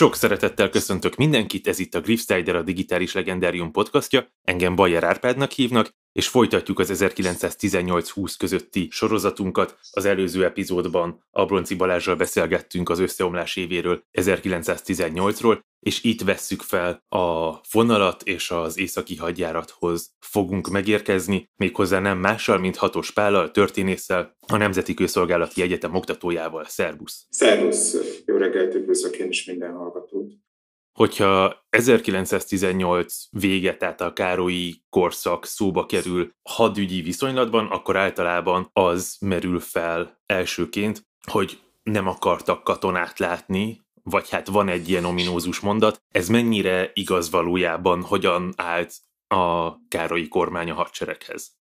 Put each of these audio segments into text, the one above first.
Sok szeretettel köszöntök mindenkit, ez itt a Griffstider a Digitális Legendárium podcastja, engem Bajer Árpádnak hívnak, és folytatjuk az 1918-20 közötti sorozatunkat. Az előző epizódban Ablonci Balázsral beszélgettünk az összeomlás évéről 1918-ról, és itt vesszük fel a vonalat és az északi hadjárathoz fogunk megérkezni, méghozzá nem mással, mint Hatos Pállal, történésszel, a Nemzeti Közszolgálati Egyetem oktatójával. Szervusz! Szervusz! Jó reggelt, üdvözlök én is minden hallgatót! Hogyha 1918 vége, tehát a Károlyi korszak szóba kerül hadügyi viszonylatban, akkor általában az merül fel elsőként, hogy nem akartak katonát látni, vagy hát van egy ilyen ominózus mondat. Ez mennyire igaz valójában, hogyan állt a Károlyi kormány a hadsereghez?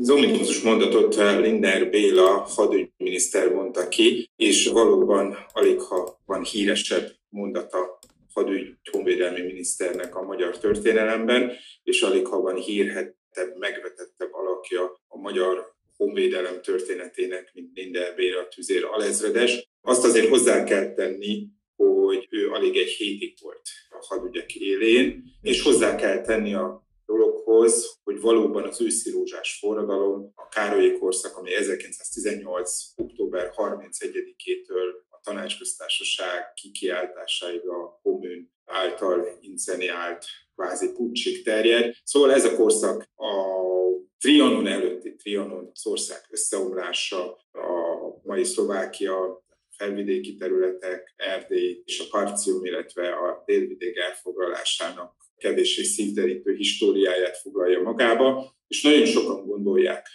Az ominózus mondatot Linder Béla hadügyminiszter mondta ki, és valóban alig ha van híresebb mondata hadügy honvédelmi miniszternek a magyar történelemben, és alig ha van hírhettebb, megvetettebb alakja a magyar honvédelem történetének, mint Linder Béla tüzér alezredes. Azt azért hozzá kell tenni, hogy ő alig egy hétig volt a hadügyek élén, és hozzá kell tenni a dologhoz, hogy valóban az őszi rózsás forradalom, a Károlyi korszak, ami 1918. október 31-től a tanácsköztársaság kikiáltásáig a kommun által inceniált kvázi pucsik terjed. Szóval ez a korszak a Trianon előtti Trianon, az ország összeomlása, a mai Szlovákia felvidéki területek, Erdély és a Karcium, illetve a délvidék elfoglalásának kevéssé szívderítő históriáját foglalja magába, és nagyon sokan gondolják,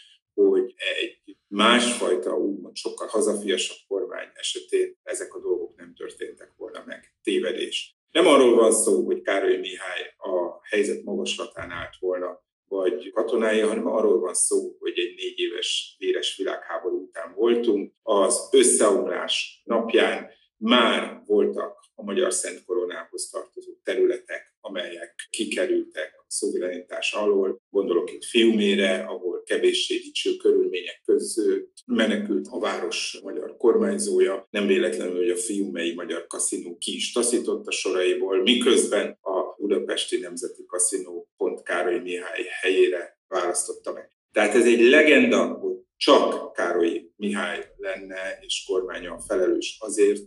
hogy egy másfajta, úgymond sokkal hazafiasabb kormány esetén ezek a dolgok nem történtek volna meg. Tévedés. Nem arról van szó, hogy Károly Mihály a helyzet magaslatán állt volna, vagy katonái, hanem arról van szó, hogy egy négy éves véres világháború után voltunk. Az összeomlás napján már voltak a magyar Szent Koronához tartozó területek, amelyek kikerültek a szuverenitás alól. Gondolok itt Fiumére, ahol kevéssé dicső körülmények között menekült a város magyar kormányzója. Nem véletlenül, hogy a Fiumei Magyar Kaszinó ki is taszított a soraiból, miközben a Budapesti Nemzeti Kaszinó pont Károly Mihály helyére választotta meg. Tehát ez egy legenda, hogy csak Károly Mihály lenne és kormánya felelős azért,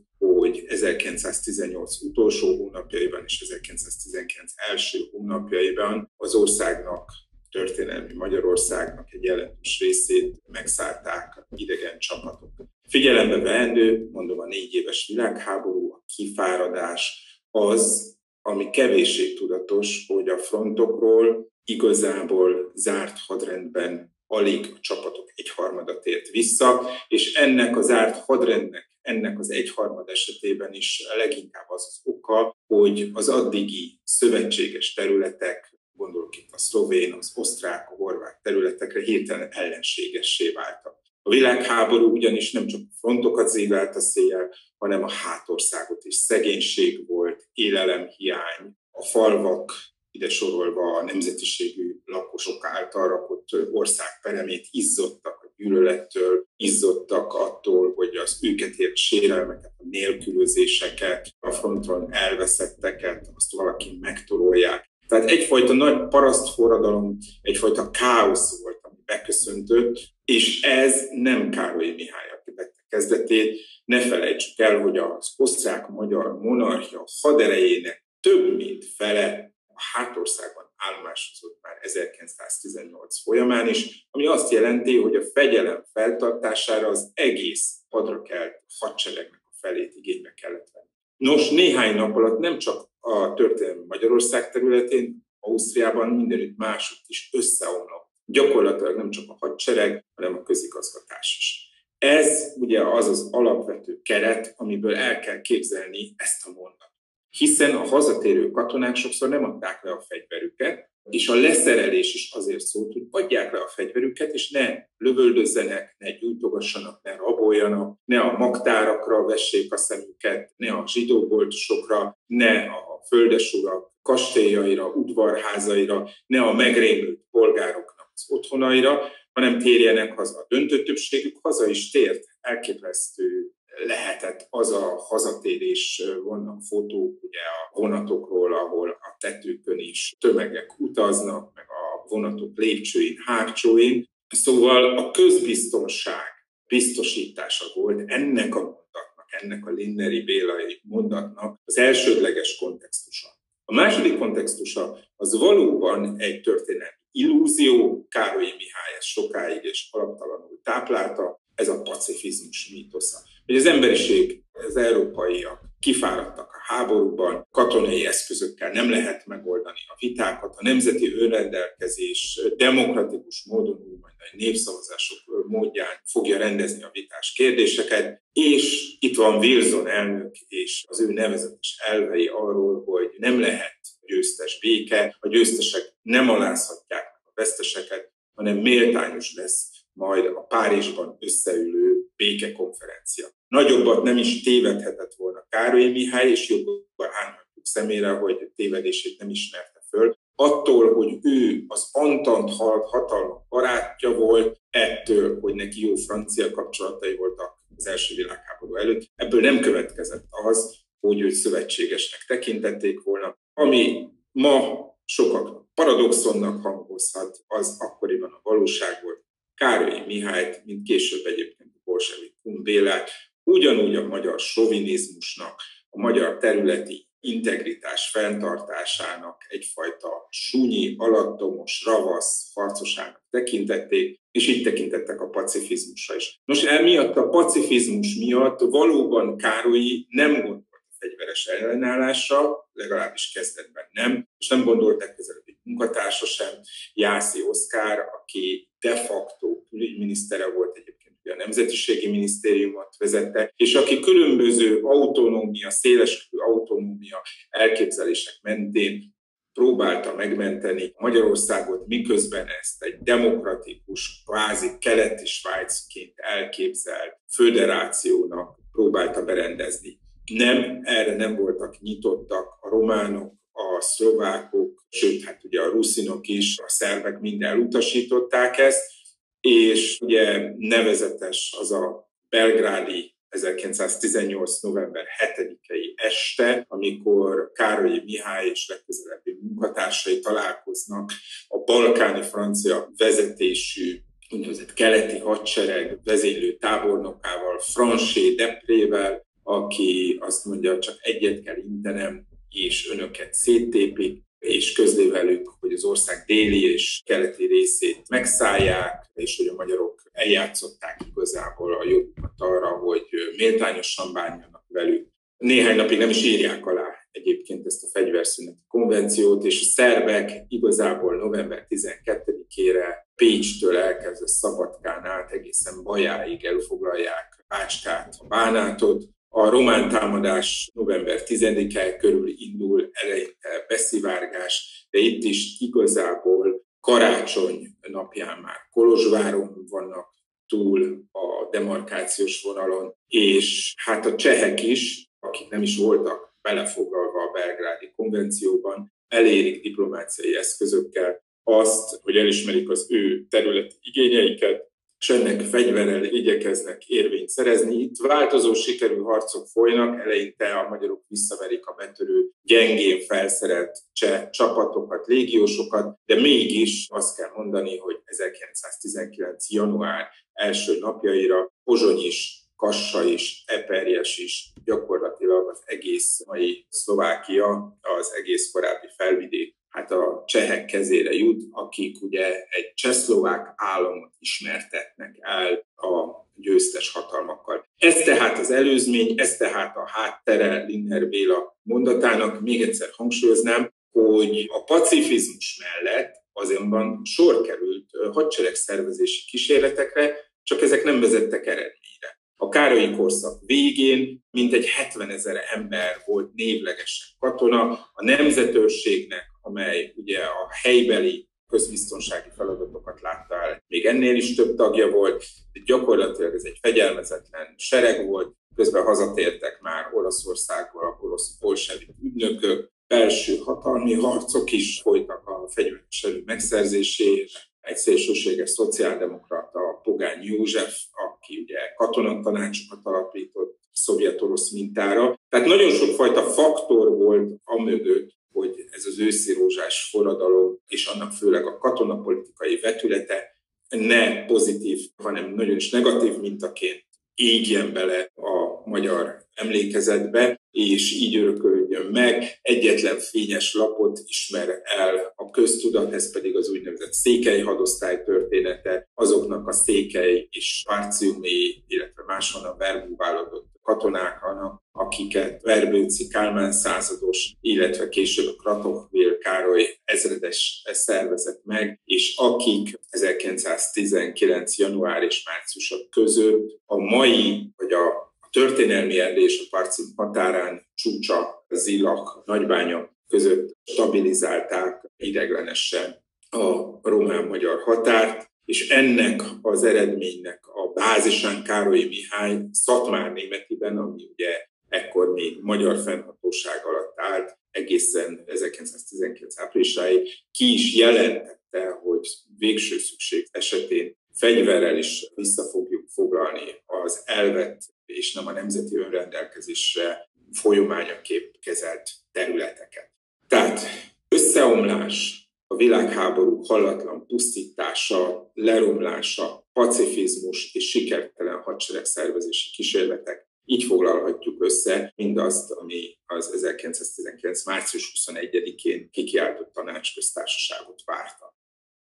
hogy 1918 utolsó hónapjaiban és 1919 első hónapjaiban az országnak, történelmi Magyarországnak egy jelentős részét megszállták idegen csapatok. Figyelembe veendő, mondom, a négy éves világháború, a kifáradás az, ami kevéssé tudatos, hogy a frontokról igazából zárt hadrendben alig a csapatok egyharmada tért vissza, és ennek az zárt hadrendnek ennek az egyharmad esetében is leginkább az az oka, hogy az addigi szövetséges területek, gondolok itt a szlovén, az osztrák, a horvát területekre hirtelen ellenségessé váltak. A világháború ugyanis nem csak frontokat zívelt a széjjel, hanem a hátországot is. Szegénység volt, élelemhiány, a falvak, ide sorolva a nemzetiségű lakosok által rakott ország peremét izzottak gyűlölettől, izzottak attól, hogy az őket ért sérelmeket, a nélkülözéseket, a fronton elveszetteket, azt valaki megtorolják. Tehát egyfajta nagy parasztforradalom, egyfajta káosz volt, ami beköszöntött, és ez nem Károly Mihály, aki kezdetét. Ne felejtsük el, hogy az osztrák-magyar monarchia haderejének több mint fele a hátországban állomásozott már 1918 folyamán is, ami azt jelenti, hogy a fegyelem feltartására az egész hadra kelt hadseregnek a felét igénybe kellett venni. Nos, néhány nap alatt nem csak a történelmi Magyarország területén, Ausztriában, mindenütt másutt is összeomlott. Gyakorlatilag nem csak a hadsereg, hanem a közigazgatás is. Ez ugye az az alapvető keret, amiből el kell képzelni ezt a mondatot hiszen a hazatérő katonák sokszor nem adták le a fegyverüket, és a leszerelés is azért szólt, hogy adják le a fegyverüket, és ne lövöldözzenek, ne gyújtogassanak, ne raboljanak, ne a magtárakra vessék a szemüket, ne a zsidóboltosokra, ne a földesurak kastélyaira, udvarházaira, ne a megrémült polgároknak az otthonaira, hanem térjenek haza. A döntő többségük haza is tért, elképesztő lehetett az a hazatérés, vannak fotók ugye a vonatokról, ahol a tetőkön is tömegek utaznak, meg a vonatok lépcsőin, hátsóin. Szóval a közbiztonság biztosítása volt ennek a mondatnak, ennek a Linneri Bélai mondatnak az elsődleges kontextusa. A második kontextusa az valóban egy történelmi illúzió, Károlyi Mihály ezt sokáig és alaptalanul táplálta, ez a pacifizmus mítosza. Hogy az emberiség, az európaiak kifáradtak a háborúban, katonai eszközökkel nem lehet megoldani a vitákat, a nemzeti önrendelkezés demokratikus módon, úgymond egy népszavazások módján fogja rendezni a vitás kérdéseket, és itt van Wilson elnök és az ő nevezetes elvei arról, hogy nem lehet győztes béke, a győztesek nem alázhatják a veszteseket, hanem méltányos lesz majd a Párizsban összeülő békekonferencia. Nagyobbat nem is tévedhetett volna Károly Mihály, és jobban állhatjuk szemére, hogy tévedését nem ismerte föl. Attól, hogy ő az Antant hatalma barátja volt, ettől, hogy neki jó francia kapcsolatai voltak az első világháború előtt, ebből nem következett az, hogy őt szövetségesnek tekintették volna, ami ma sokak paradoxonnak hangozhat, az akkoriban a valóság volt. Károly Mihályt, mint később egyébként a bolsevik Bélát, ugyanúgy a magyar sovinizmusnak, a magyar területi integritás fenntartásának egyfajta súnyi, alattomos, ravasz harcosának tekintették, és így tekintettek a pacifizmusra is. Nos, emiatt a pacifizmus miatt valóban Károlyi nem gondolt a fegyveres ellenállásra, legalábbis kezdetben nem, és nem gondolt legközelebb egy munkatársa sem, Jászi Oszkár, aki de facto külügyminisztere volt egyébként a Nemzetiségi Minisztériumot vezette, és aki különböző autonómia, széleskörű autonómia elképzelések mentén próbálta megmenteni Magyarországot, miközben ezt egy demokratikus, kvázi keleti Svájcként elképzelt föderációnak próbálta berendezni. Nem, erre nem voltak nyitottak a románok, a szlovákok, sőt, hát ugye a ruszinok is, a szervek mind elutasították ezt, és ugye nevezetes az a belgrádi 1918. november 7-i este, amikor Károlyi Mihály és legközelebbi munkatársai találkoznak a balkáni francia vezetésű úgynevezett keleti hadsereg vezénylő tábornokával, Franchet Deprével, aki azt mondja, csak egyet kell intenem, és önöket széttépik, és közli velük, hogy az ország déli és keleti részét megszállják, és hogy a magyarok eljátszották igazából a jogukat arra, hogy méltányosan bánjanak velük. Néhány napig nem is írják alá egyébként ezt a fegyverszüneti konvenciót, és a szerbek igazából november 12-ére Pécstől elkezdve Szabadkán át egészen Bajáig elfoglalják Bácskát, a Bánátot, a román támadás november 10-e körül indul, eleinte beszivárgás, de itt is igazából karácsony napján már Kolozsváron vannak túl a demarkációs vonalon, és hát a csehek is, akik nem is voltak belefoglalva a belgrádi konvencióban, elérik diplomáciai eszközökkel azt, hogy elismerik az ő területi igényeiket, és ennek fegyverrel igyekeznek érvényt szerezni. Itt változó sikerű harcok folynak, eleinte a magyarok visszaverik a betörő, gyengén felszerelt cseh csapatokat, légiósokat, de mégis azt kell mondani, hogy 1919. január első napjaira Pozsony is, Kassa is, Eperjes is, gyakorlatilag az egész mai Szlovákia, az egész korábbi felvidék hát a csehek kezére jut, akik ugye egy csehszlovák államot ismertetnek el a győztes hatalmakkal. Ez tehát az előzmény, ez tehát a háttere Linner Béla mondatának. Még egyszer hangsúlyoznám, hogy a pacifizmus mellett azonban sor került hadseregszervezési kísérletekre, csak ezek nem vezettek eredményre. A Károlyi korszak végén mintegy 70 ezer ember volt névlegesen katona, a nemzetőrségnek amely ugye a helybeli közbiztonsági feladatokat látta el. Még ennél is több tagja volt, de gyakorlatilag ez egy fegyelmezetlen sereg volt, közben hazatértek már Olaszországból a orosz bolsevik ügynökök, belső hatalmi harcok is folytak a fegyveres erő megszerzéséért. Egy szélsőséges szociáldemokrata, Pogány József, aki ugye katonatanácsokat alapított, szovjet-orosz mintára. Tehát nagyon sok fajta faktor volt amögött, hogy ez az őszi rózsás forradalom, és annak főleg a katonapolitikai vetülete ne pozitív, hanem nagyon is negatív mintaként égjen bele a magyar emlékezetbe, és így örökölődjön meg. Egyetlen fényes lapot ismer el a köztudat, ez pedig az úgynevezett székely hadosztály története, azoknak a székely és párciumi, illetve máshonnan verbúválódott katonáknak, akiket Verbőci Kálmán százados, illetve később Kratochvél Károly ezredes szervezett meg, és akik 1919. január és március között a mai, vagy a történelmi Erdély és a Parcin határán csúcsa, Zillak, Nagybánya között stabilizálták ideglenesen a román-magyar határt, és ennek az eredménynek a bázisán Károlyi Mihály Szatmár németiben, ami ugye ekkor még magyar fennhatóság alatt állt, egészen 1919 áprilisáig ki is jelentette, hogy végső szükség esetén fegyverrel is vissza fogjuk foglalni az elvett és nem a nemzeti önrendelkezésre folyamányaképp kezelt területeket. Tehát összeomlás, a világháború hallatlan pusztítása, leromlása, pacifizmus és sikertelen hadseregszervezési kísérletek, így foglalhatjuk össze mindazt, ami az 1919. március 21-én kikiáltott tanácsköztársaságot várta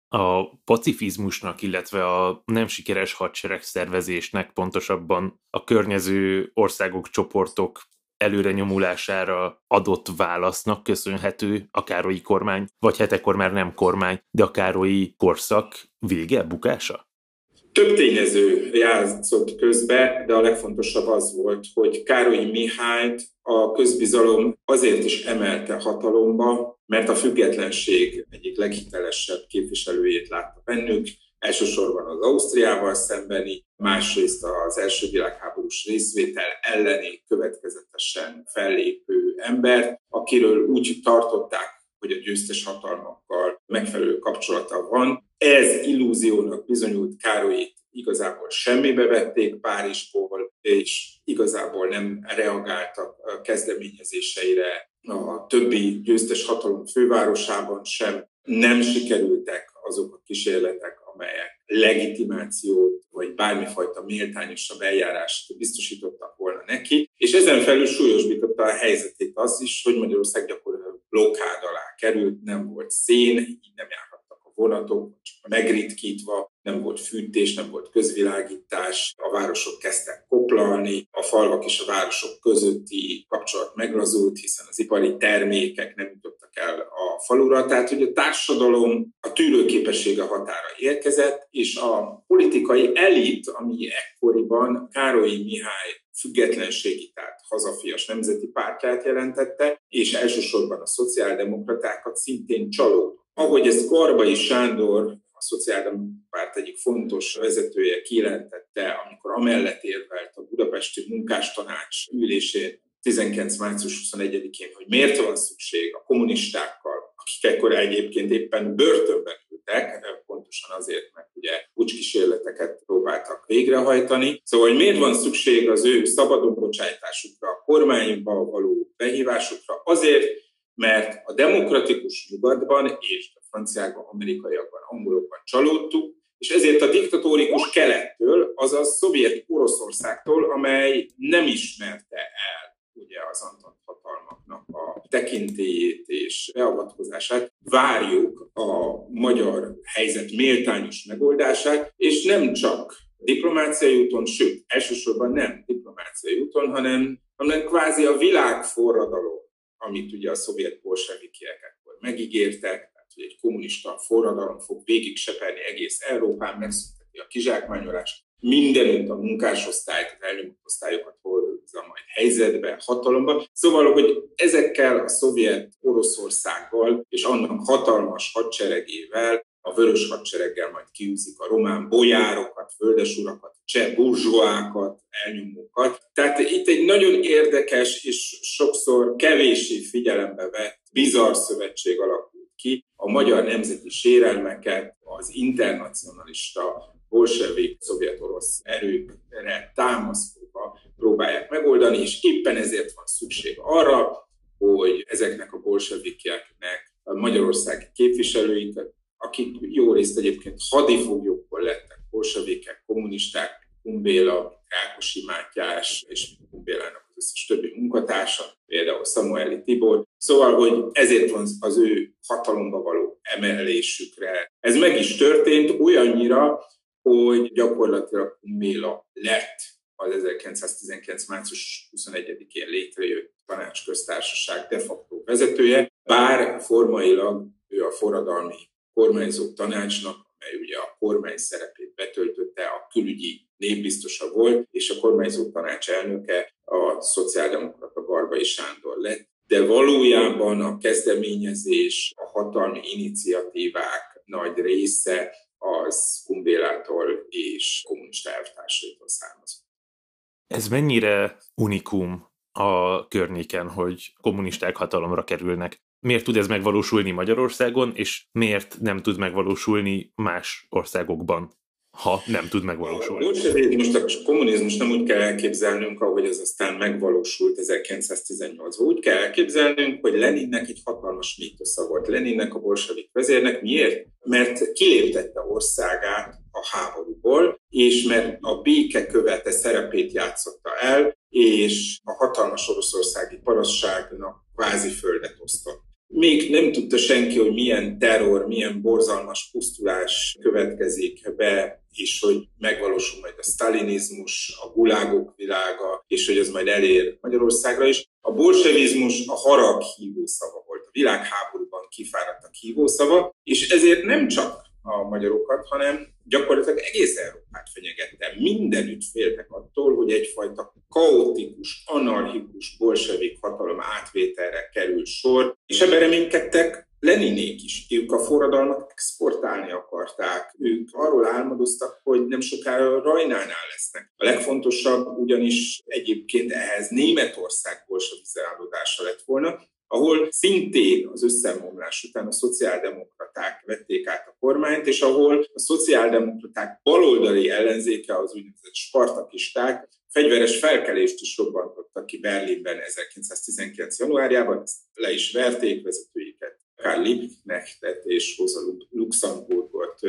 a pacifizmusnak, illetve a nem sikeres hadsereg szervezésnek pontosabban a környező országok, csoportok előre nyomulására adott válasznak köszönhető a Károlyi kormány, vagy hetekor már nem kormány, de a Károlyi korszak vége, bukása? Több tényező játszott közbe, de a legfontosabb az volt, hogy Károly Mihályt a közbizalom azért is emelte hatalomba, mert a függetlenség egyik leghitelesebb képviselőjét látta bennük, elsősorban az Ausztriával szembeni, másrészt az első világháborús részvétel elleni következetesen fellépő ember, akiről úgy tartották, hogy a győztes hatalmakkal megfelelő kapcsolata van. Ez illúziónak bizonyult Károlyt igazából semmibe vették Párizsból, és igazából nem reagáltak a kezdeményezéseire a többi győztes hatalom fővárosában sem. Nem sikerültek azok a kísérletek, amelyek legitimációt vagy bármifajta méltányosabb eljárást biztosítottak volna neki, és ezen felül súlyosbította a helyzetét az is, hogy Magyarország gyakorlatilag blokkád alá került, nem volt szén, így nem járhattak a vonatok, csak megritkítva, nem volt fűtés, nem volt közvilágítás, a városok kezdtek koplalni, a falvak és a városok közötti kapcsolat meglazult, hiszen az ipari termékek nem jutottak el a falura. Tehát, hogy a társadalom a tűrőképessége határa érkezett, és a politikai elit, ami ekkoriban Károlyi Mihály függetlenségi, tehát hazafias nemzeti pártját jelentette, és elsősorban a szociáldemokratákat szintén csalódott. Ahogy ezt Korbai Sándor a Szociáldemokráta egyik fontos vezetője kijelentette, amikor amellett érvelt a budapesti munkástanács ülésén 19. március 21-én, hogy miért van szükség a kommunistákkal, akik ekkor egyébként éppen börtönben ültek, pontosan azért, mert ugye kísérleteket próbáltak végrehajtani. Szóval, hogy miért van szükség az ő szabadon a kormányba való behívásukra? Azért, mert a demokratikus nyugatban és a franciákban, amerikaiakban, angolokban csalódtuk, és ezért a diktatórikus kelettől, azaz szovjet Oroszországtól, amely nem ismerte el ugye az Antant hatalmaknak a tekintélyét és beavatkozását, várjuk a magyar helyzet méltányos megoldását, és nem csak diplomáciai úton, sőt, elsősorban nem diplomáciai úton, hanem, hanem kvázi a világforradalom amit ugye a szovjet bolsevikiek megígértek, egy kommunista forradalom fog végig seperni egész Európán, megszünteti a kizsákmányolást, mindenütt a munkásosztályt, az elnyomott osztályokat hozza majd helyzetbe, hatalomba. Szóval, hogy ezekkel a szovjet Oroszországgal és annak hatalmas hadseregével a vörös hadsereggel majd kiűzik a román bojárokat, földesurakat, cseh burzsóákat, elnyomókat. Tehát itt egy nagyon érdekes és sokszor kevéssé figyelembe vett bizarr szövetség alakult ki. A magyar nemzeti sérelmeket az internacionalista bolsevik szovjet-orosz erőkre támaszkodva próbálják megoldani, és éppen ezért van szükség arra, hogy ezeknek a bolsevikeknek a magyarországi képviselőink, akik jó részt egyébként hadifoglyokból lettek, bolsevikek, kommunisták, Kumbéla, Rákosi Mátyás és Kumbélának az összes többi munkatársa, például Samueli Tibor. Szóval, hogy ezért van az ő hatalomba való emelésükre. Ez meg is történt olyannyira, hogy gyakorlatilag Kumbéla lett az 1919. március 21-én létrejött tanácsköztársaság de facto vezetője, bár formailag ő a forradalmi kormányzó tanácsnak, amely ugye a kormány szerepét betöltötte, a külügyi népbiztosa volt, és a kormányzó tanács elnöke a szociáldemokrata Garbai Sándor lett. De valójában a kezdeményezés, a hatalmi iniciatívák nagy része az Kumbélától és kommunista elvtársaitól származott. Ez mennyire unikum a környéken, hogy kommunisták hatalomra kerülnek? Miért tud ez megvalósulni Magyarországon, és miért nem tud megvalósulni más országokban? Ha nem tud megvalósulni. Most a kommunizmus nem úgy kell elképzelnünk, ahogy ez aztán megvalósult 1918-ban. Úgy kell elképzelnünk, hogy Leninnek egy hatalmas mítosza volt. Leninnek a bolsevik vezérnek. Miért? Mert kiléptette országát a háborúból, és mert a béke követe szerepét játszotta el, és a hatalmas oroszországi parasságnak kvázi földet osztott még nem tudta senki, hogy milyen terror, milyen borzalmas pusztulás következik be, és hogy megvalósul majd a sztalinizmus, a gulágok világa, és hogy ez majd elér Magyarországra is. A bolsevizmus a harag hívószava volt, a világháborúban kifáradt a hívószava, és ezért nem csak a magyarokat, hanem gyakorlatilag egész Európát fenyegette. Mindenütt féltek attól, hogy egyfajta kaotikus, anarchikus bolsevik hatalom átvételre kerül sor, és ebben reménykedtek Leninék is, ők a forradalmat exportálni akarták. Ők arról álmodoztak, hogy nem sokára Rajnánál lesznek. A legfontosabb ugyanis egyébként ehhez Németország bolsevizálódása lett volna, ahol szintén az összeomlás után a szociáldemokraták vették át a kormányt, és ahol a szociáldemokraták baloldali ellenzéke, az úgynevezett spartakisták, fegyveres felkelést is robbantottak ki Berlinben 1919. januárjában, ezt le is verték vezetőiket. Karl Liebknechtet és Rosa Luxemburgot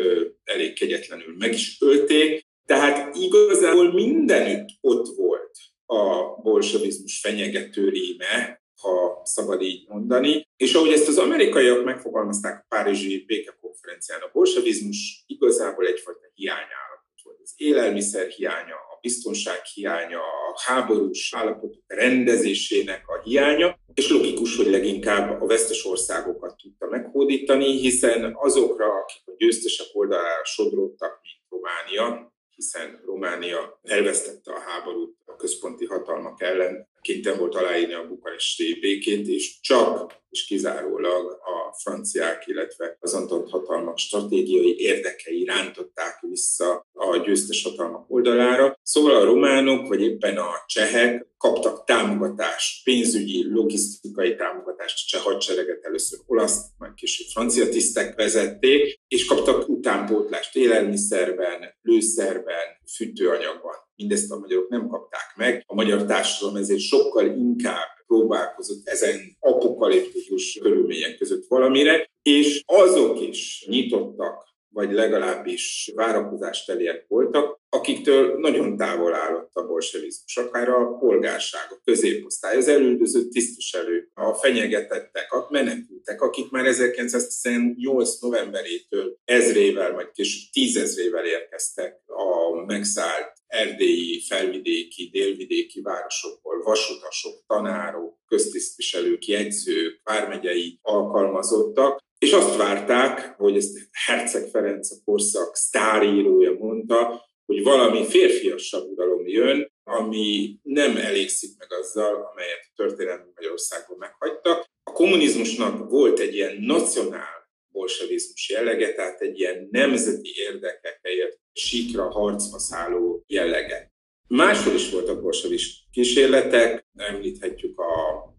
elég kegyetlenül meg is ölték. Tehát igazából mindenütt ott volt a bolsevizmus fenyegető ríme, ha szabad így mondani. És ahogy ezt az amerikaiak megfogalmazták a Párizsi békekonferencián, a bolsevizmus igazából egyfajta hiányállapot volt. Az élelmiszer hiánya, biztonság hiánya, a háborús állapotok rendezésének a hiánya, és logikus, hogy leginkább a vesztes országokat tudta meghódítani, hiszen azokra, akik a győztesek oldalára sodródtak, mint Románia, hiszen Románia elvesztette a háborút a központi hatalmak ellen, kénytelen volt aláírni a bukaresti békét, és csak és kizárólag a franciák, illetve az antott hatalmak stratégiai érdekei rántották vissza a győztes hatalmak oldalára. Szóval a románok, vagy éppen a csehek kaptak támogatást, pénzügyi, logisztikai támogatást, a cseh hadsereget először olasz, majd később francia tisztek vezették, és kaptak utánpótlást élelmiszerben, lőszerben, fűtőanyagban. Mindezt a magyarok nem kapták meg. A magyar társadalom ezért sokkal inkább próbálkozott ezen apokaliptikus körülmények között valamire, és azok is nyitottak vagy legalábbis várakozásteliek voltak, akiktől nagyon távol állott a bolsevizmus, akár a polgárság, a középosztály, az elüldözött tisztviselők, a fenyegetettek, a menekültek, akik már 1918 novemberétől ezrével, vagy később tízezrével érkeztek a megszállt erdélyi, felvidéki, délvidéki városokból, vasutasok, tanárok, köztisztviselők, jegyzők, vármegyei alkalmazottak, és azt várták, hogy ezt Herceg Ferenc a korszak sztárírója mondta, hogy valami férfiasabb uralom jön, ami nem elégszik meg azzal, amelyet a történelmi Magyarországon meghagytak. A kommunizmusnak volt egy ilyen nacionál bolsevizmus jellege, tehát egy ilyen nemzeti érdekek helyett síkra, harcba szálló jellege. Máshol is voltak bolsevis kísérletek, említhetjük a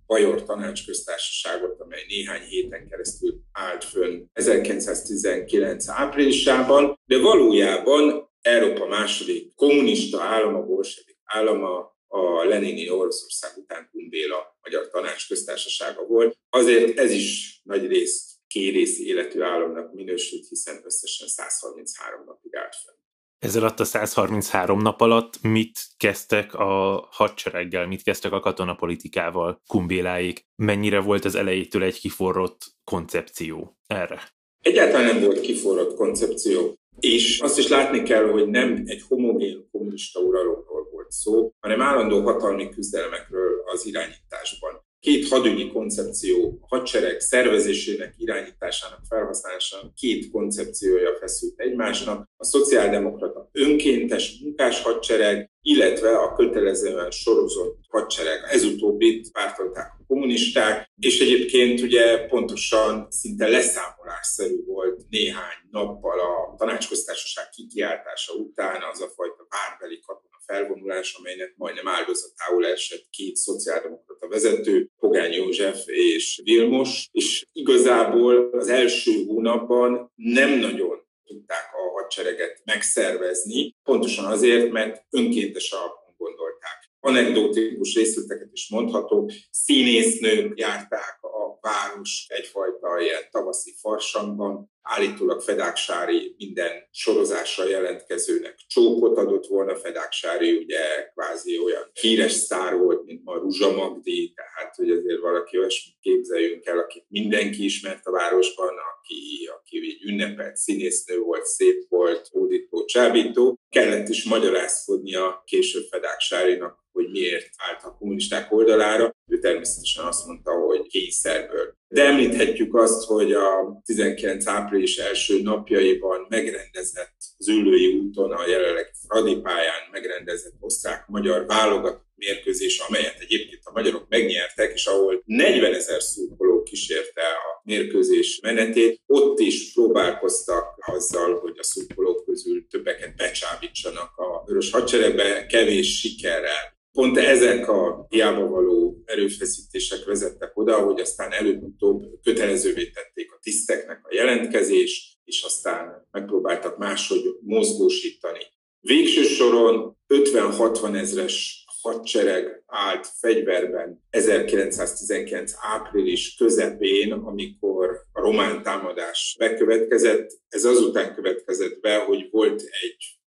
Bajor tanácsköztársaságot, amely néhány héten keresztül állt fönn 1919 áprilisában, de valójában Európa második kommunista állama, bolsevik állama a Lenini Oroszország után Kumbéla Magyar Tanács köztársasága volt. Azért ez is nagy részt kérész életű államnak minősült, hiszen összesen 133 napig állt fenn. Ez alatt a 133 nap alatt mit kezdtek a hadsereggel, mit kezdtek a katonapolitikával Kumbéláig? Mennyire volt az elejétől egy kiforrott koncepció erre? Egyáltalán nem volt kiforrott koncepció. És azt is látni kell, hogy nem egy homogén kommunista uralomról volt szó, hanem állandó hatalmi küzdelmekről az irányításban két hadügyi koncepció, a hadsereg szervezésének, irányításának, felhasználásának két koncepciója feszült egymásnak, a szociáldemokrata önkéntes munkás hadsereg, illetve a kötelezően sorozott hadsereg. Ez utóbbit pártolták a kommunisták, és egyébként ugye pontosan szinte leszámolásszerű volt néhány nappal a tanácsköztársaság kikiáltása után az a fajta várbeli katona felvonulás, amelynek majdnem áldozatául esett két szociáldemokrata vezető, Pogány József és Vilmos, és igazából az első hónapban nem nagyon tudták a hadsereget megszervezni, pontosan azért, mert önkéntes alapon gondolták. Anekdotikus részleteket is mondhatok, színésznők járták a város egyfajta ilyen tavaszi farsangban, állítólag Fedáksári minden sorozásra jelentkezőnek csókot adott volna. Fedáksári ugye kvázi olyan híres sztár volt, mint ma Ruzsa Magdi, tehát hogy azért valaki olyasmit képzeljünk el, akit mindenki ismert a városban, aki, aki egy ünnepelt színésznő volt, szép volt, hódító, csábító. Kellett is magyarázkodnia később Fedáksárinak, hogy miért állt a kommunisták oldalára. Ő természetesen azt mondta, hogy kényszerből. De említhetjük azt, hogy a 19 április első napjaiban megrendezett Züllői úton, a jelenleg Fradi pályán megrendezett osztrák-magyar válogatott mérkőzés, amelyet egyébként a magyarok megnyertek, és ahol 40 ezer szurkoló kísérte a mérkőzés menetét, ott is próbálkoztak azzal, hogy a szurkolók közül többeket becsábítsanak a vörös hadseregbe, kevés sikerrel. Pont ezek a hiába való erőfeszítések vezettek oda, hogy aztán előbb-utóbb kötelezővé tették a tiszteknek a jelentkezés, és aztán megpróbáltak máshogy mozgósítani. Végső soron 50-60 ezres hadsereg állt fegyverben 1919. április közepén, amikor a román támadás bekövetkezett. Ez azután következett be, hogy volt egy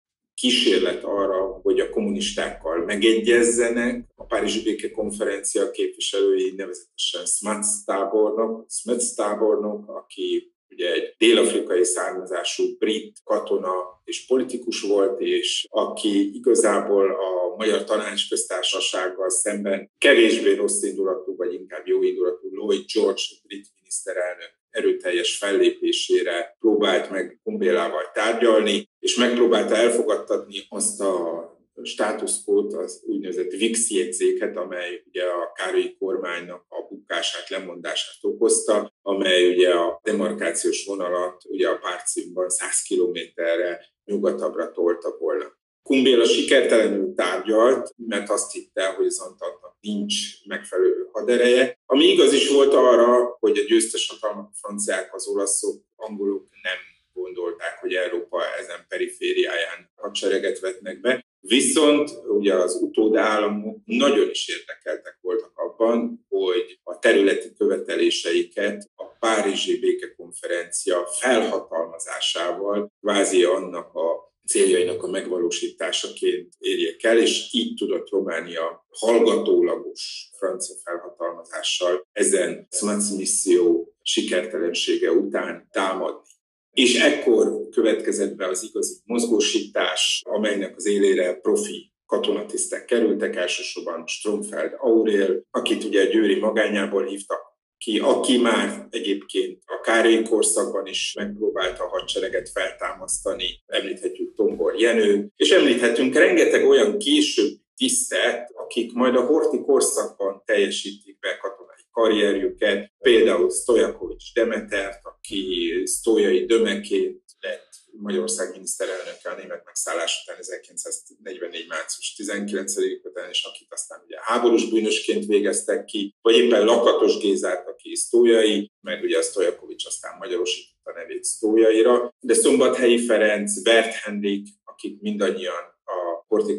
kísérlet arra, hogy a kommunistákkal megegyezzenek. A Párizsi Béke Konferencia képviselői nevezetesen Smuts tábornok, Smuts tábornok, aki ugye egy dél-afrikai származású brit katona és politikus volt, és aki igazából a Magyar Tanácsköztársasággal szemben kevésbé rossz indulatú, vagy inkább jó indulatú Lloyd George brit miniszterelnök erőteljes fellépésére próbált meg Kumbélával tárgyalni, és megpróbálta elfogadtatni azt a státuszkót, az úgynevezett VIX jegyzéket, amely ugye a Károlyi kormánynak a bukását, lemondását okozta, amely ugye a demarkációs vonalat ugye a párcímban 100 kilométerre nyugatabbra tolta volna. Kumbéla sikertelenül tárgyalt, mert azt hitte, hogy az Antantnak nincs megfelelő hadereje. Ami igaz is volt arra, hogy a győztes hatalmak, a franciák, az olaszok, angolok nem gondolták, hogy Európa ezen perifériáján hadsereget vetnek be. Viszont ugye az utódállamok nagyon is érdekeltek voltak abban, hogy a területi követeléseiket a Párizsi Békekonferencia felhatalmazásával, kvázi annak a céljainak a megvalósításaként érjék el, és így tudott Románia hallgatólagos francia felhatalmazással ezen Smac misszió sikertelensége után támadni. És ekkor következett be az igazi mozgósítás, amelynek az élére profi katonatisztek kerültek, elsősorban Stromfeld Aurél, akit ugye Győri magányából hívtak ki, aki már egyébként a Károly korszakban is megpróbálta a hadsereget feltámasztani, említhetjük Tombor Jenő, és említhetünk rengeteg olyan később tisztet, akik majd a Horti korszakban teljesítik be katonai karrierjüket, például Stojakovics Demetert, aki sztójai dömeként lett Magyarország miniszterelnöke a német megszállás után 1944. március 19 után, és akit aztán ugye háborús bűnösként végeztek ki, vagy éppen Lakatos Gézát, aki sztójai, meg ugye a Stojakovics aztán magyarosította a nevét sztójaira, de Szombathelyi Ferenc, Bert Henrik, akik mindannyian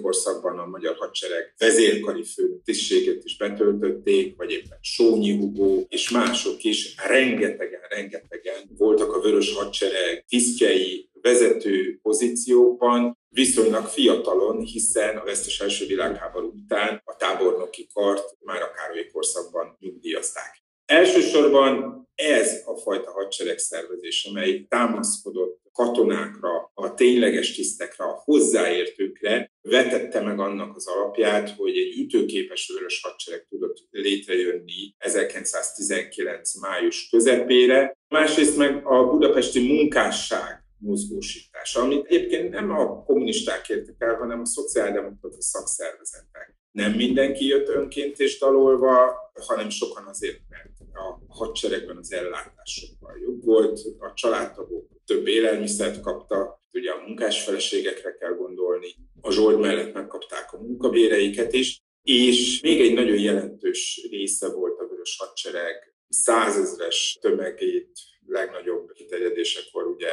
korszakban a magyar hadsereg vezérkari fő tisztségét is betöltötték, vagy éppen Sónyi Hugó és mások is, rengetegen, rengetegen voltak a vörös hadsereg tisztjei, vezető pozíciókban, viszonylag fiatalon, hiszen a vesztes első világháború után a tábornoki kart már a Károly korszakban nyugdíjazták. Elsősorban ez a fajta hadsereg szervezés, amely támaszkodott katonákra, a tényleges tisztekre, a hozzáértőkre, vetette meg annak az alapját, hogy egy ütőképes vörös hadsereg tudott létrejönni 1919. május közepére. Másrészt meg a budapesti munkásság mozgósítása, amit egyébként nem a kommunisták értek el, hanem a szociáldemokrata szakszervezetek. Nem mindenki jött önként és dalolva, hanem sokan azért, mert a hadseregben az ellátás sokkal jobb volt, a családtagok több élelmiszert kaptak, ugye a munkásfeleségekre kell gondolni, a zsold mellett megkapták a munkabéreiket is, és még egy nagyon jelentős része volt a Vörös Hadsereg. Százezres tömegét, legnagyobb kiterjedésekor ugye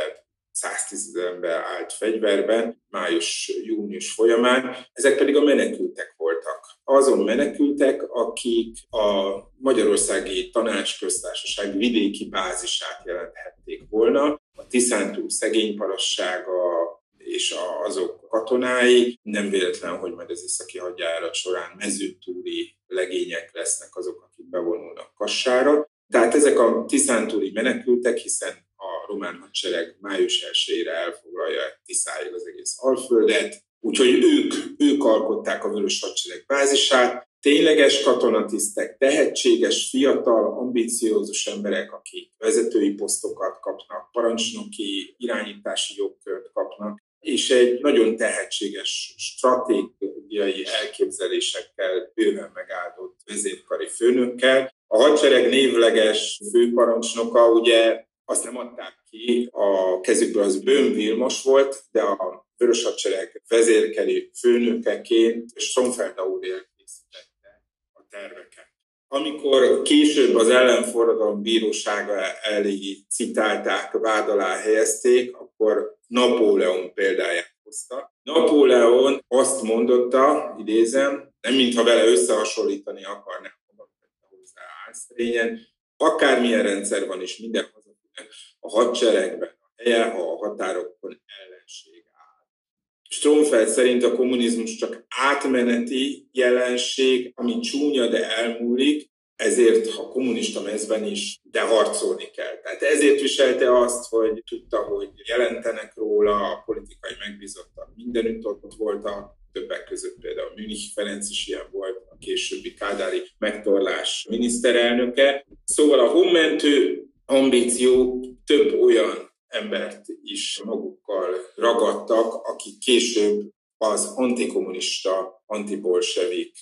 110 ezer ember állt fegyverben május-június folyamán, ezek pedig a menekültek voltak. Azon menekültek, akik a Magyarországi Tanácsköztársaság vidéki bázisát jelenthették volna, a Tiszántúl szegény parassága, és azok katonái, nem véletlen, hogy majd az északi hadjárat során mezőtúri legények lesznek azok, akik bevonulnak Kassára. Tehát ezek a Tiszántúli menekültek, hiszen román hadsereg május 1-ére elfoglalja Tiszáig az egész Alföldet, úgyhogy ők, ők alkották a Vörös Hadsereg bázisát, tényleges katonatisztek, tehetséges, fiatal, ambiciózus emberek, akik vezetői posztokat kapnak, parancsnoki irányítási jogkört kapnak, és egy nagyon tehetséges stratégiai elképzelésekkel bőven megáldott vezérkari főnökkel. A hadsereg névleges főparancsnoka ugye azt nem adták ki, a kezükből az Bőn Vilmos volt, de a Vörös Hadsereg vezérkeli főnökeként Stromfeld Aurel készítette a terveket. Amikor később az ellenforradalom bírósága elé citálták, vád alá helyezték, akkor Napóleon példáját hozta. Napóleon azt mondotta, idézem, nem mintha vele összehasonlítani akarná hozzá álszerényen, akármilyen rendszer van és minden a hadseregben a helye, ha a határokon ellenség áll. Stromfeld szerint a kommunizmus csak átmeneti jelenség, ami csúnya, de elmúlik, ezért, ha kommunista mezben is, de harcolni kell. Tehát ezért viselte azt, hogy tudta, hogy jelentenek róla, a politikai megbízottak mindenütt ott voltak, többek között például Münich Ferenc is ilyen volt, a későbbi Kádári megtorlás miniszterelnöke. Szóval a honmentő ambíció több olyan embert is magukkal ragadtak, akik később az antikommunista, antibolsevik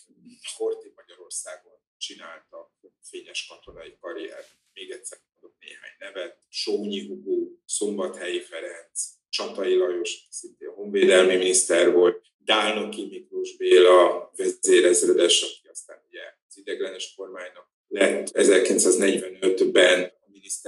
Horti Magyarországon csináltak fényes katonai karriert. Még egyszer mondok néhány nevet. Sónyi Hugó, Szombathelyi Ferenc, Csatai Lajos, szintén honvédelmi miniszter volt, Dálnoki Miklós Béla vezérezredes, aki aztán ugye az ideglenes kormánynak lett 1945-ben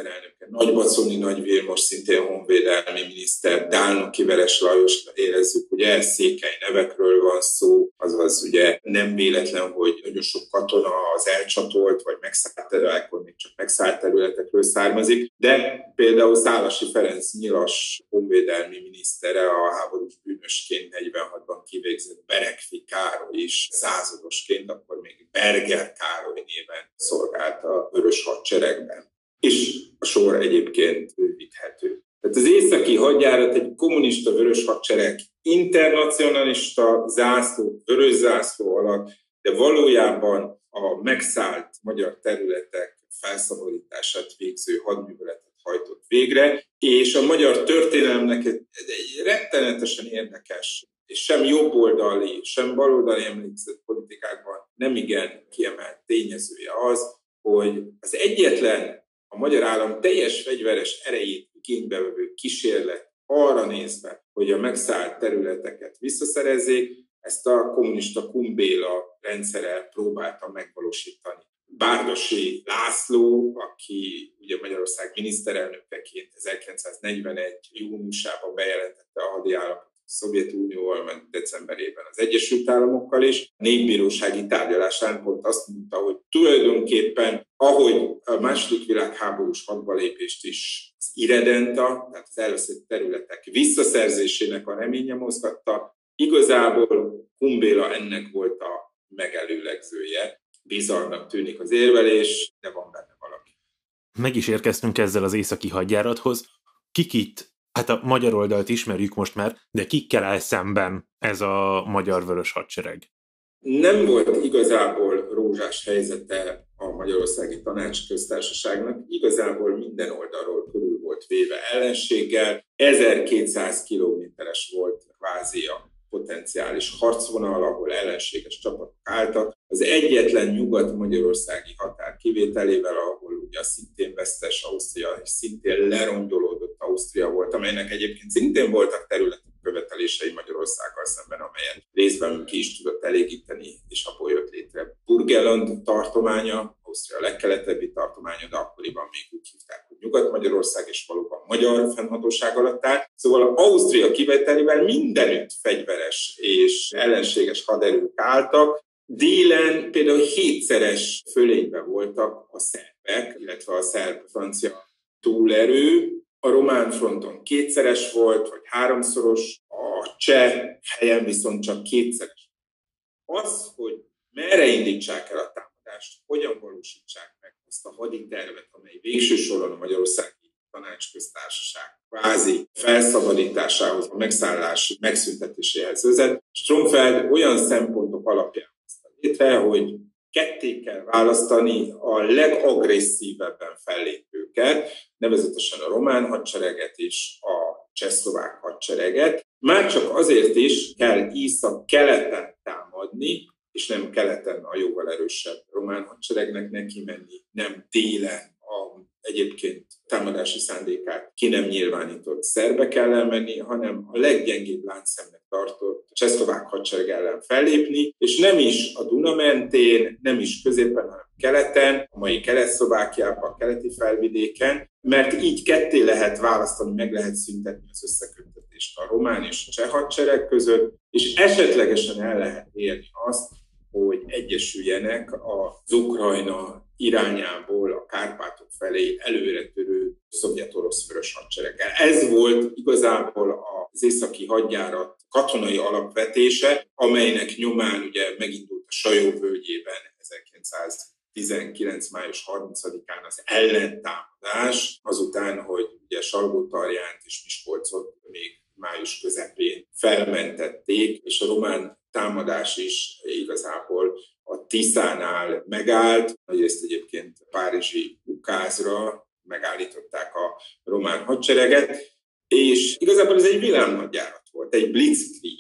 miniszterelnöke, Nagybaconi Nagy Vilmos, szintén honvédelmi miniszter, Dálnoki Veres Lajos, érezzük, ugye székely nevekről van szó, azaz ugye nem véletlen, hogy nagyon sok katona az elcsatolt, vagy megszállt akkor még csak megszállt területekről származik, de például Szálasi Ferenc nyilas honvédelmi minisztere a háborús bűnösként 46-ban kivégzett Berekfi Károly is századosként, akkor még Berger Károly néven szolgált a Vörös Hadseregben és a sor egyébként bővíthető. Tehát az északi hadjárat egy kommunista vörös hadsereg internacionalista zászló, vörös zászló alatt, de valójában a megszállt magyar területek felszabadítását végző hadműveletet hajtott végre, és a magyar történelemnek egy, egy rettenetesen érdekes és sem jobboldali, sem baloldali emlékezett politikákban nem igen kiemelt tényezője az, hogy az egyetlen a magyar állam teljes fegyveres erejét igénybevevő kísérlet arra nézve, hogy a megszállt területeket visszaszerezzék, ezt a kommunista Kumbéla rendszere próbálta megvalósítani. Bárdosi László, aki ugye Magyarország miniszterelnökeként 1941. júniusában bejelentette a hadi állapotot Szovjetunióval, meg decemberében az Egyesült Államokkal is. A népbírósági tárgyalásán pont azt mondta, hogy tulajdonképpen, ahogy a második világháborús hadbalépést is az irredenta, tehát az először területek visszaszerzésének a reménye mozgatta, igazából Humbéla ennek volt a megelőlegzője. Bizarnak tűnik az érvelés, de van benne valami. Meg is érkeztünk ezzel az északi hadjárathoz. Kik itt hát a magyar oldalt ismerjük most már, de kikkel áll szemben ez a magyar vörös hadsereg? Nem volt igazából rózsás helyzete a Magyarországi Tanács köztársaságnak, igazából minden oldalról körül volt véve ellenséggel, 1200 kilométeres volt kvázi a potenciális harcvonal, ahol ellenséges csapatok álltak. Az egyetlen nyugat-magyarországi határ kivételével, ahol ugye a szintén vesztes Ausztria és szintén lerongyolódott Ausztria volt, amelynek egyébként szintén voltak területi követelései Magyarországgal szemben, amelyet részben ki is tudott elégíteni, és abból jött létre Burgenland tartománya, Ausztria legkeletebbi tartománya, de akkoriban még úgy hívták, hogy Nyugat-Magyarország, és valóban magyar fennhatóság alatt állt. Szóval Ausztria kivételével mindenütt fegyveres és ellenséges haderők álltak, Délen például hétszeres fölényben voltak a szerbek, illetve a szerb-francia túlerő. A román fronton kétszeres volt, vagy háromszoros, a cseh helyen viszont csak kétszeres. Az, hogy merre indítsák el a támadást, hogyan valósítsák meg azt a haditervet, amely végső soron a Magyarországi Tanácsköztársaság kvázi felszabadításához, a megszállás megszüntetéséhez vezet. Stromfeld olyan szempontok alapján létre, hogy ketté kell választani a legagresszívebben fellépőket, nevezetesen a román hadsereget és a csehszlovák hadsereget. Már csak azért is kell észak-keleten támadni, és nem keleten a jóval erősebb román hadseregnek neki menni, nem délen a egyébként támadási szándékát ki nem nyilvánított szerbek ellen menni, hanem a leggyengébb láncszemnek tartott csehszlovák hadsereg ellen fellépni, és nem is a Duna mentén, nem is középen, hanem keleten, a mai kelet-szlovákiában, a keleti felvidéken, mert így ketté lehet választani, meg lehet szüntetni az összeköttetést a román és a cseh hadsereg között, és esetlegesen el lehet érni azt, egyesüljenek az Ukrajna irányából a Kárpátok felé előre törő szovjet-orosz vörös hadsereggel. Ez volt igazából az északi hadjárat katonai alapvetése, amelynek nyomán ugye megindult a Sajó völgyében 1919. május 30-án az ellentámadás, azután, hogy ugye Salgótarjánt és Miskolcot még május közepén felmentették, és a román támadás is igazából a Tiszánál megállt, nagyrészt egyébként Párizsi ukázra megállították a román hadsereget, és igazából ez egy villámnagjárat volt, egy blitzkrieg.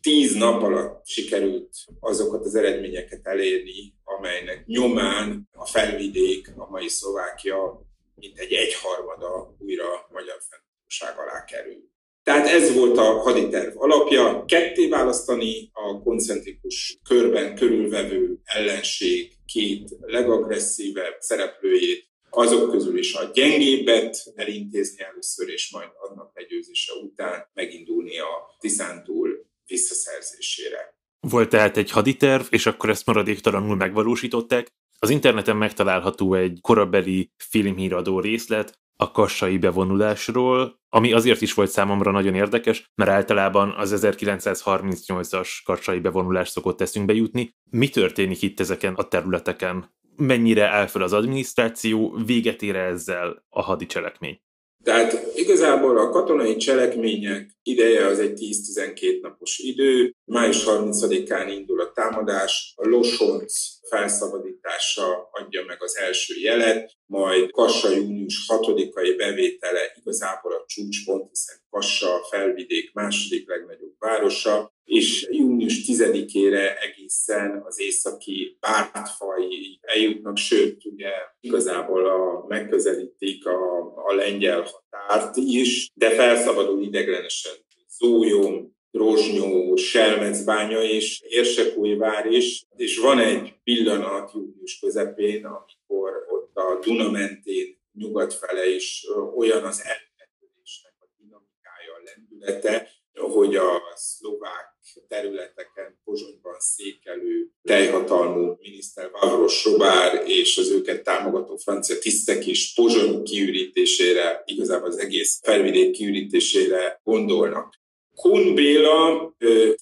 Tíz nap alatt sikerült azokat az eredményeket elérni, amelynek nyomán a felvidék, a mai Szlovákia mint egy egyharmada újra magyar fennhatóság alá került. Tehát ez volt a haditerv alapja, ketté választani a koncentrikus körben körülvevő ellenség két legagresszívebb szereplőjét, azok közül is a gyengébbet elintézni először, és majd annak legyőzése után megindulni a Tiszántúl visszaszerzésére. Volt tehát egy haditerv, és akkor ezt maradéktalanul megvalósították. Az interneten megtalálható egy korabeli filmhíradó részlet, a kassai bevonulásról, ami azért is volt számomra nagyon érdekes, mert általában az 1938-as kassai bevonulás szokott eszünkbe jutni. Mi történik itt ezeken a területeken? Mennyire áll fel az adminisztráció, véget ér ezzel a hadicselekmény? Tehát igazából a katonai cselekmények ideje az egy 10-12 napos idő. Május 30-án indul a támadás, a Losonc felszabadítása adja meg az első jelet, majd Kassa június 6-ai bevétele igazából a csúcspont, hiszen Kassa felvidék második legnagyobb városa, és június 10-ére egészen az északi pártfai eljutnak, sőt, ugye igazából a, megközelítik a, a lengyel határt is, de felszabadul ideglenesen Zólyom, Rozsnyó, Selmecbánya és Érsekújvár is, és van egy pillanat július közepén, amikor ott a Duna mentén nyugat fele is olyan az lendülete, hogy a szlovák területeken Pozsonyban székelő teljhatalmú miniszter Vavros Sobár és az őket támogató francia tisztek is Pozsony kiürítésére, igazából az egész felvidék kiürítésére gondolnak. Kun Béla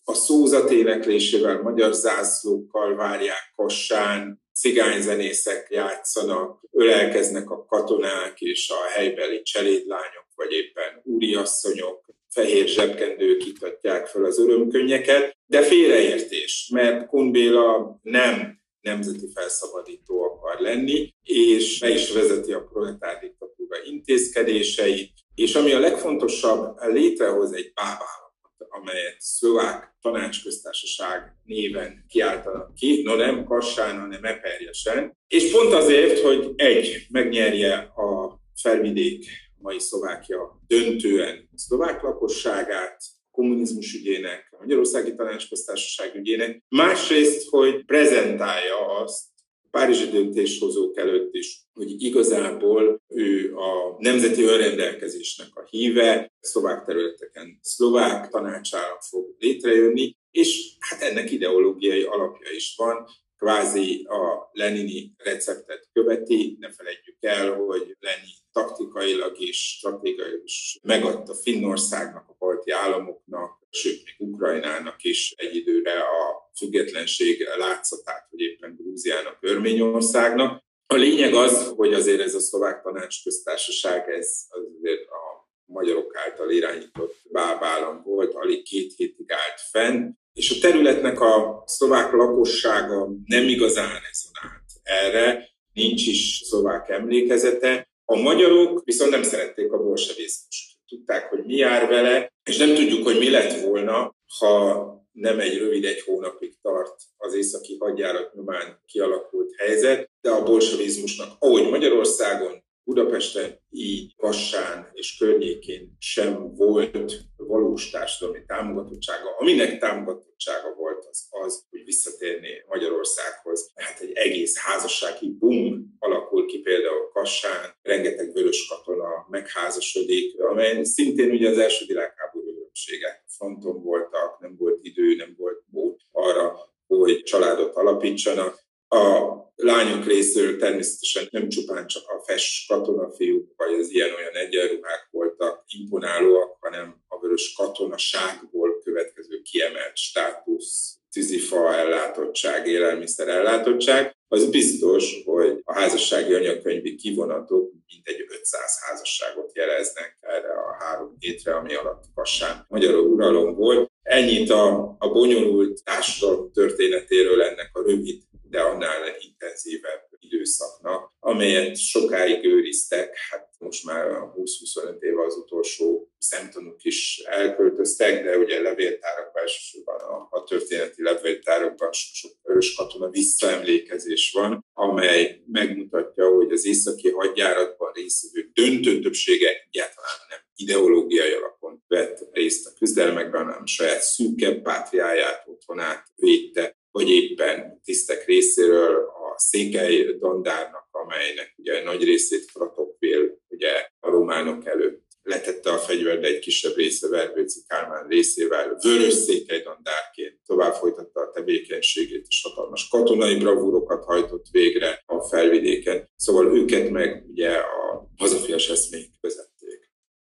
a szózat éneklésével, magyar zászlókkal várják Kassán, cigányzenészek játszanak, ölelkeznek a katonák és a helybeli cselédlányok, vagy éppen úriasszonyok, fehér zsebkendők itatják fel az örömkönnyeket, de félreértés, mert Kun Béla nem nemzeti felszabadító akar lenni, és be is vezeti a proletár diktatúra intézkedéseit, és ami a legfontosabb, létrehoz egy bábállamot, amelyet szlovák tanácsköztársaság néven kiáltanak ki, no nem Kassán, hanem Eperjesen, és pont azért, hogy egy, megnyerje a felvidék mai Szlovákia döntően a szlovák lakosságát, kommunizmus ügyének, a Magyarországi Tanácsköztársaság ügyének, másrészt, hogy prezentálja azt Párizsi döntéshozók előtt is, hogy igazából ő a nemzeti önrendelkezésnek a híve, szlovák területeken szlovák tanácsára fog létrejönni, és hát ennek ideológiai alapja is van, kvázi a lenini receptet követi. Ne felejtjük el, hogy Lenin taktikailag és stratégiailag is megadta Finnországnak, a balti államoknak, sőt még Ukrajnának is egy időre a függetlenség látszatát, hogy éppen Grúziának, Örményországnak. A lényeg az, hogy azért ez a szlovák tanácsköztársaság, ez azért a magyarok által irányított bábállam volt, alig két hétig állt fenn, és a területnek a szlovák lakossága nem igazán rezonált erre, nincs is szlovák emlékezete. A magyarok viszont nem szerették a bolsevizmust. Tudták, hogy mi jár vele, és nem tudjuk, hogy mi lett volna, ha nem egy rövid egy hónapig tart az északi hadjárat nyomán kialakult helyzet, de a bolsevizmusnak, ahogy Magyarországon, Budapesten, így Kassán és környékén sem volt valós társadalmi támogatottsága. Aminek támogatottsága volt az az, hogy visszatérné Magyarországhoz. Hát egy egész házassági boom alakul ki például Kassán, rengeteg vörös katona megházasodik, amely szintén ugye az első világháború öröksége. Fronton voltak, nem volt idő, nem volt mód arra, hogy családot alapítsanak. A lányok részéről természetesen nem csupán csak a fes katonafiúk, vagy az ilyen-olyan egyenruhák voltak imponálóak, hanem a vörös katonaságból következő kiemelt státusz, tűzifa ellátottság, élelmiszer ellátottság, az biztos, hogy a házassági anyakönyvi kivonatok mintegy 500 házasságot jeleznek erre a három hétre, ami alatt Kassán magyar uralom volt. Ennyit a, a bonyolult társadalom történetéről ennek a rövid de annál intenzívebb időszaknak, amelyet sokáig őriztek, hát most már 20-25 éve az utolsó szemtanúk is elköltöztek, de ugye levéltárakban, elsősorban a, a történeti levéltárakban sok-sok örös katona visszaemlékezés van, amely megmutatja, hogy az északi hadjáratban részvevő döntő többsége egyáltalán nem ideológiai alapon vett részt a küzdelmekben, hanem saját szűkebb pátriáját, otthonát védte, vagy éppen tisztek részéről a székely dandárnak, amelynek ugye nagy részét Kratokvél ugye a románok előtt letette a fegyver, de egy kisebb része Verbőci Kálmán részével vörös székely dandárként tovább folytatta a tevékenységét, és hatalmas katonai bravúrokat hajtott végre a felvidéken. Szóval őket meg ugye a hazafias eszmék vezették.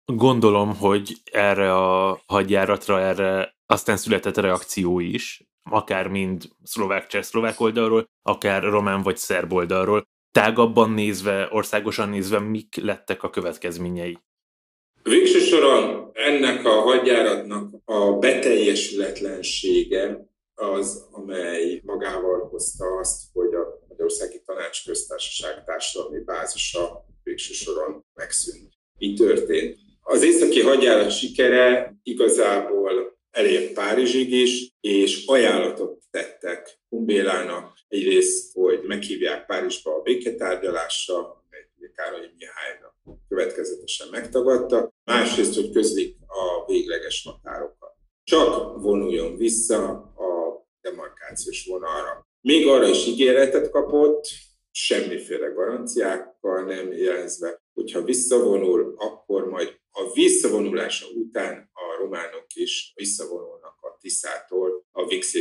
Gondolom, hogy erre a hadjáratra, erre aztán született reakció is, akár mind szlovák-cseh-szlovák oldalról, akár román vagy szerb oldalról. Tágabban nézve, országosan nézve, mik lettek a következményei? Végső soron ennek a hadjáratnak a beteljesületlensége az, amely magával hozta azt, hogy a Magyarországi Tanács Köztársaság társadalmi bázisa végső soron megszűnt. Így történt. Az északi hadjárat sikere igazából elért Párizsig is, és ajánlatot tettek Humbélának egyrészt, hogy meghívják Párizsba a béketárgyalásra, egy Károly Mihálynak következetesen megtagadta, másrészt, hogy közlik a végleges határokat. Csak vonuljon vissza a demarkációs vonalra. Még arra is ígéretet kapott, semmiféle garanciákkal nem jelezve, hogyha visszavonul, akkor majd a visszavonulása után románok is visszavonulnak a Tiszától a VIX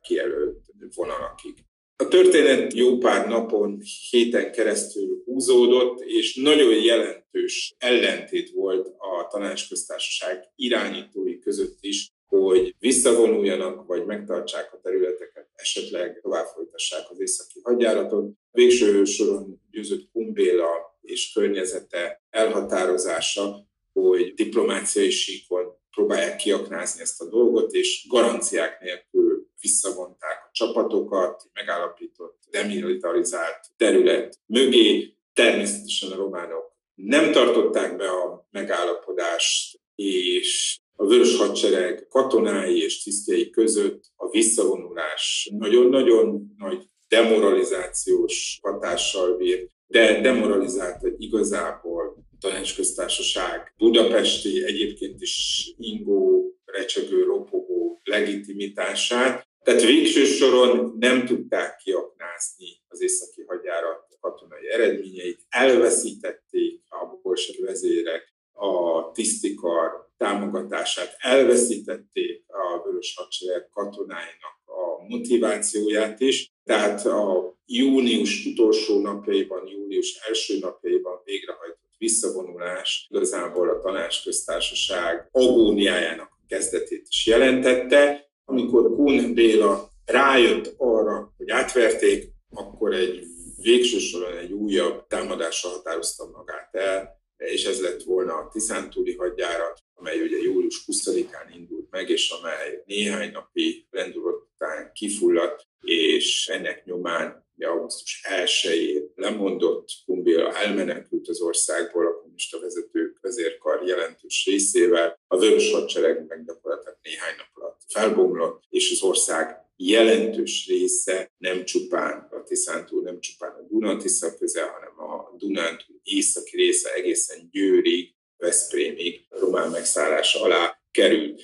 kijelölt vonalakig. A történet jó pár napon, héten keresztül húzódott, és nagyon jelentős ellentét volt a tanácsköztársaság irányítói között is, hogy visszavonuljanak, vagy megtartsák a területeket, esetleg tovább folytassák az északi hadjáratot. Végső soron győzött Kumbéla és környezete elhatározása, hogy diplomáciai síkon próbálják kiaknázni ezt a dolgot, és garanciák nélkül visszavonták a csapatokat, megállapított demilitarizált terület mögé. Természetesen a románok nem tartották be a megállapodást, és a Vörös Hadsereg katonái és tisztjei között a visszavonulás nagyon-nagyon nagy demoralizációs hatással bír, de demoralizált igazából tanácsköztársaság budapesti, egyébként is ingó, recsegő, ropogó legitimitását, tehát végső soron nem tudták kiaknázni az északi hadjárat katonai eredményeit, elveszítették a bolsevik vezérek a tisztikar támogatását, elveszítették a vörös hadsereg katonáinak a motivációját is, tehát a június utolsó napjaiban, július első napjaiban végrehajtott visszavonulás igazából a tanácsköztársaság agóniájának kezdetét is jelentette, amikor Kun Béla rájött arra, hogy átverték, akkor egy végső soron egy újabb támadásra határozta magát el, és ez lett volna a Tiszántúli hadjárat, amely ugye július 20-án indult meg, és amely néhány napi rendulat után kifulladt, és ennek nyomán augusztus 1-én lemondott, Kumbéla elmenekült az országból a kommunista vezetők vezérkar jelentős részével, a vörös hadsereg meg gyakorlatilag néhány nap alatt felbomlott, és az ország jelentős része nem csupán a Tiszántúl, nem csupán a Dunatisza közel, hanem a Dunántúl északi része egészen Győrig, Veszprémig román megszállása alá került.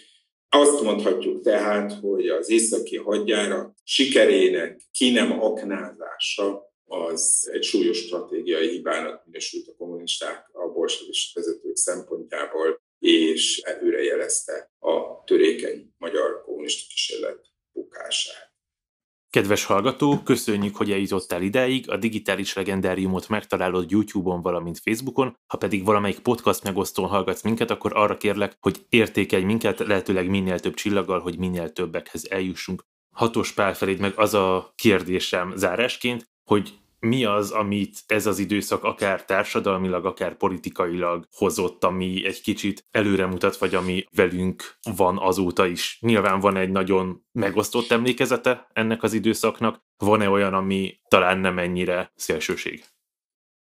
Azt mondhatjuk tehát, hogy az északi hadjárat sikerének ki nem aknázása az egy súlyos stratégiai hibának minősült a kommunisták, a bolsevis vezetők szempontjából, és előre jelezte a törékeny magyar kommunista kísérlet bukását. Kedves hallgató, köszönjük, hogy eljutottál ideig, a digitális legendáriumot megtalálod YouTube-on, valamint Facebookon, ha pedig valamelyik podcast megosztón hallgatsz minket, akkor arra kérlek, hogy értékelj minket lehetőleg minél több csillaggal, hogy minél többekhez eljussunk. Hatos Pál meg az a kérdésem zárásként, hogy mi az, amit ez az időszak akár társadalmilag, akár politikailag hozott, ami egy kicsit előremutat, vagy ami velünk van azóta is. Nyilván van egy nagyon megosztott emlékezete ennek az időszaknak, van-e olyan, ami talán nem ennyire szélsőség?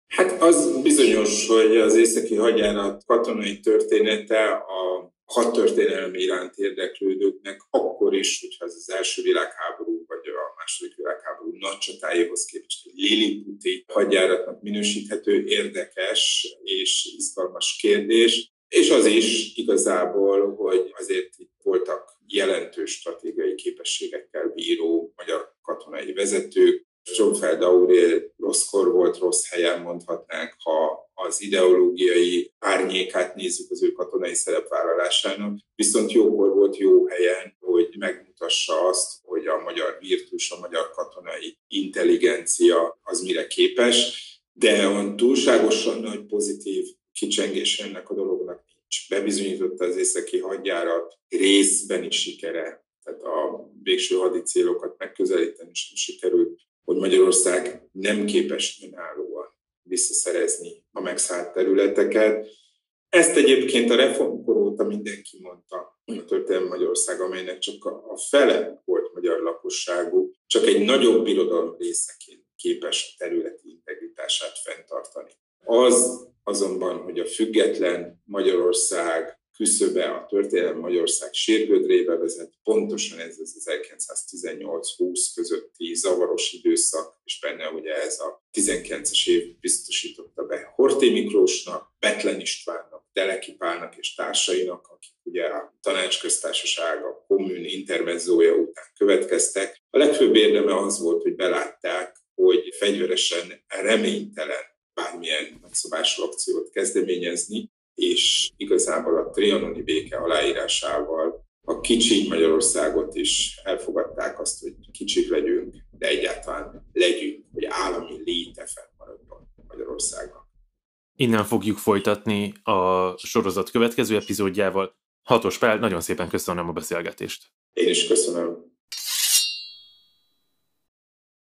Hát az bizonyos, hogy az északi hadjárat katonai története a hadtörténelmi iránt érdeklődőknek akkor is, hogyha ez az első világháború vagy a második világháború nagy csatáihoz képest egy Liliputi hadjáratnak minősíthető érdekes és izgalmas kérdés, és az is igazából, hogy azért itt voltak jelentős stratégiai képességekkel bíró magyar katonai vezetők, Stromfeld Aurél rosszkor volt, rossz helyen mondhatnánk, ha az ideológiai árnyékát nézzük az ő katonai szerepvállalásának, viszont jókor volt jó helyen, hogy megmutassa azt, hogy a magyar virtus, a magyar katonai intelligencia az mire képes, de olyan túlságosan nagy pozitív kicsengés ennek a dolognak nincs. Bebizonyította az északi hadjárat részben is sikere, tehát a végső hadi célokat megközelíteni sem sikerült, hogy Magyarország nem képes önállóan visszaszerezni a megszállt területeket. Ezt egyébként a reformkor óta mindenki mondta, a történelmi Magyarország, amelynek csak a fele volt magyar lakosságú, csak egy nagyobb birodalom részeként képes területi integritását fenntartani. Az azonban, hogy a független Magyarország küszöbe a történelem Magyarország sérgödrébe vezet, pontosan ez az 1918-20 közötti zavaros időszak, és benne ugye ez a 19-es év biztosította be Horté Miklósnak, Betlen Istvánnak, Teleki Pálnak és társainak, akik ugye a tanácsköztársaság, a kommun intermezzója után következtek. A legfőbb érdeme az volt, hogy belátták, hogy fegyveresen reménytelen bármilyen nagyszabású akciót kezdeményezni, és igazából a trianoni béke aláírásával a kicsi Magyarországot is elfogadták azt, hogy kicsik legyünk, de egyáltalán legyünk, hogy állami léte fennmaradjon Magyarországnak. Innen fogjuk folytatni a sorozat következő epizódjával. Hatos Pál, nagyon szépen köszönöm a beszélgetést. Én is köszönöm.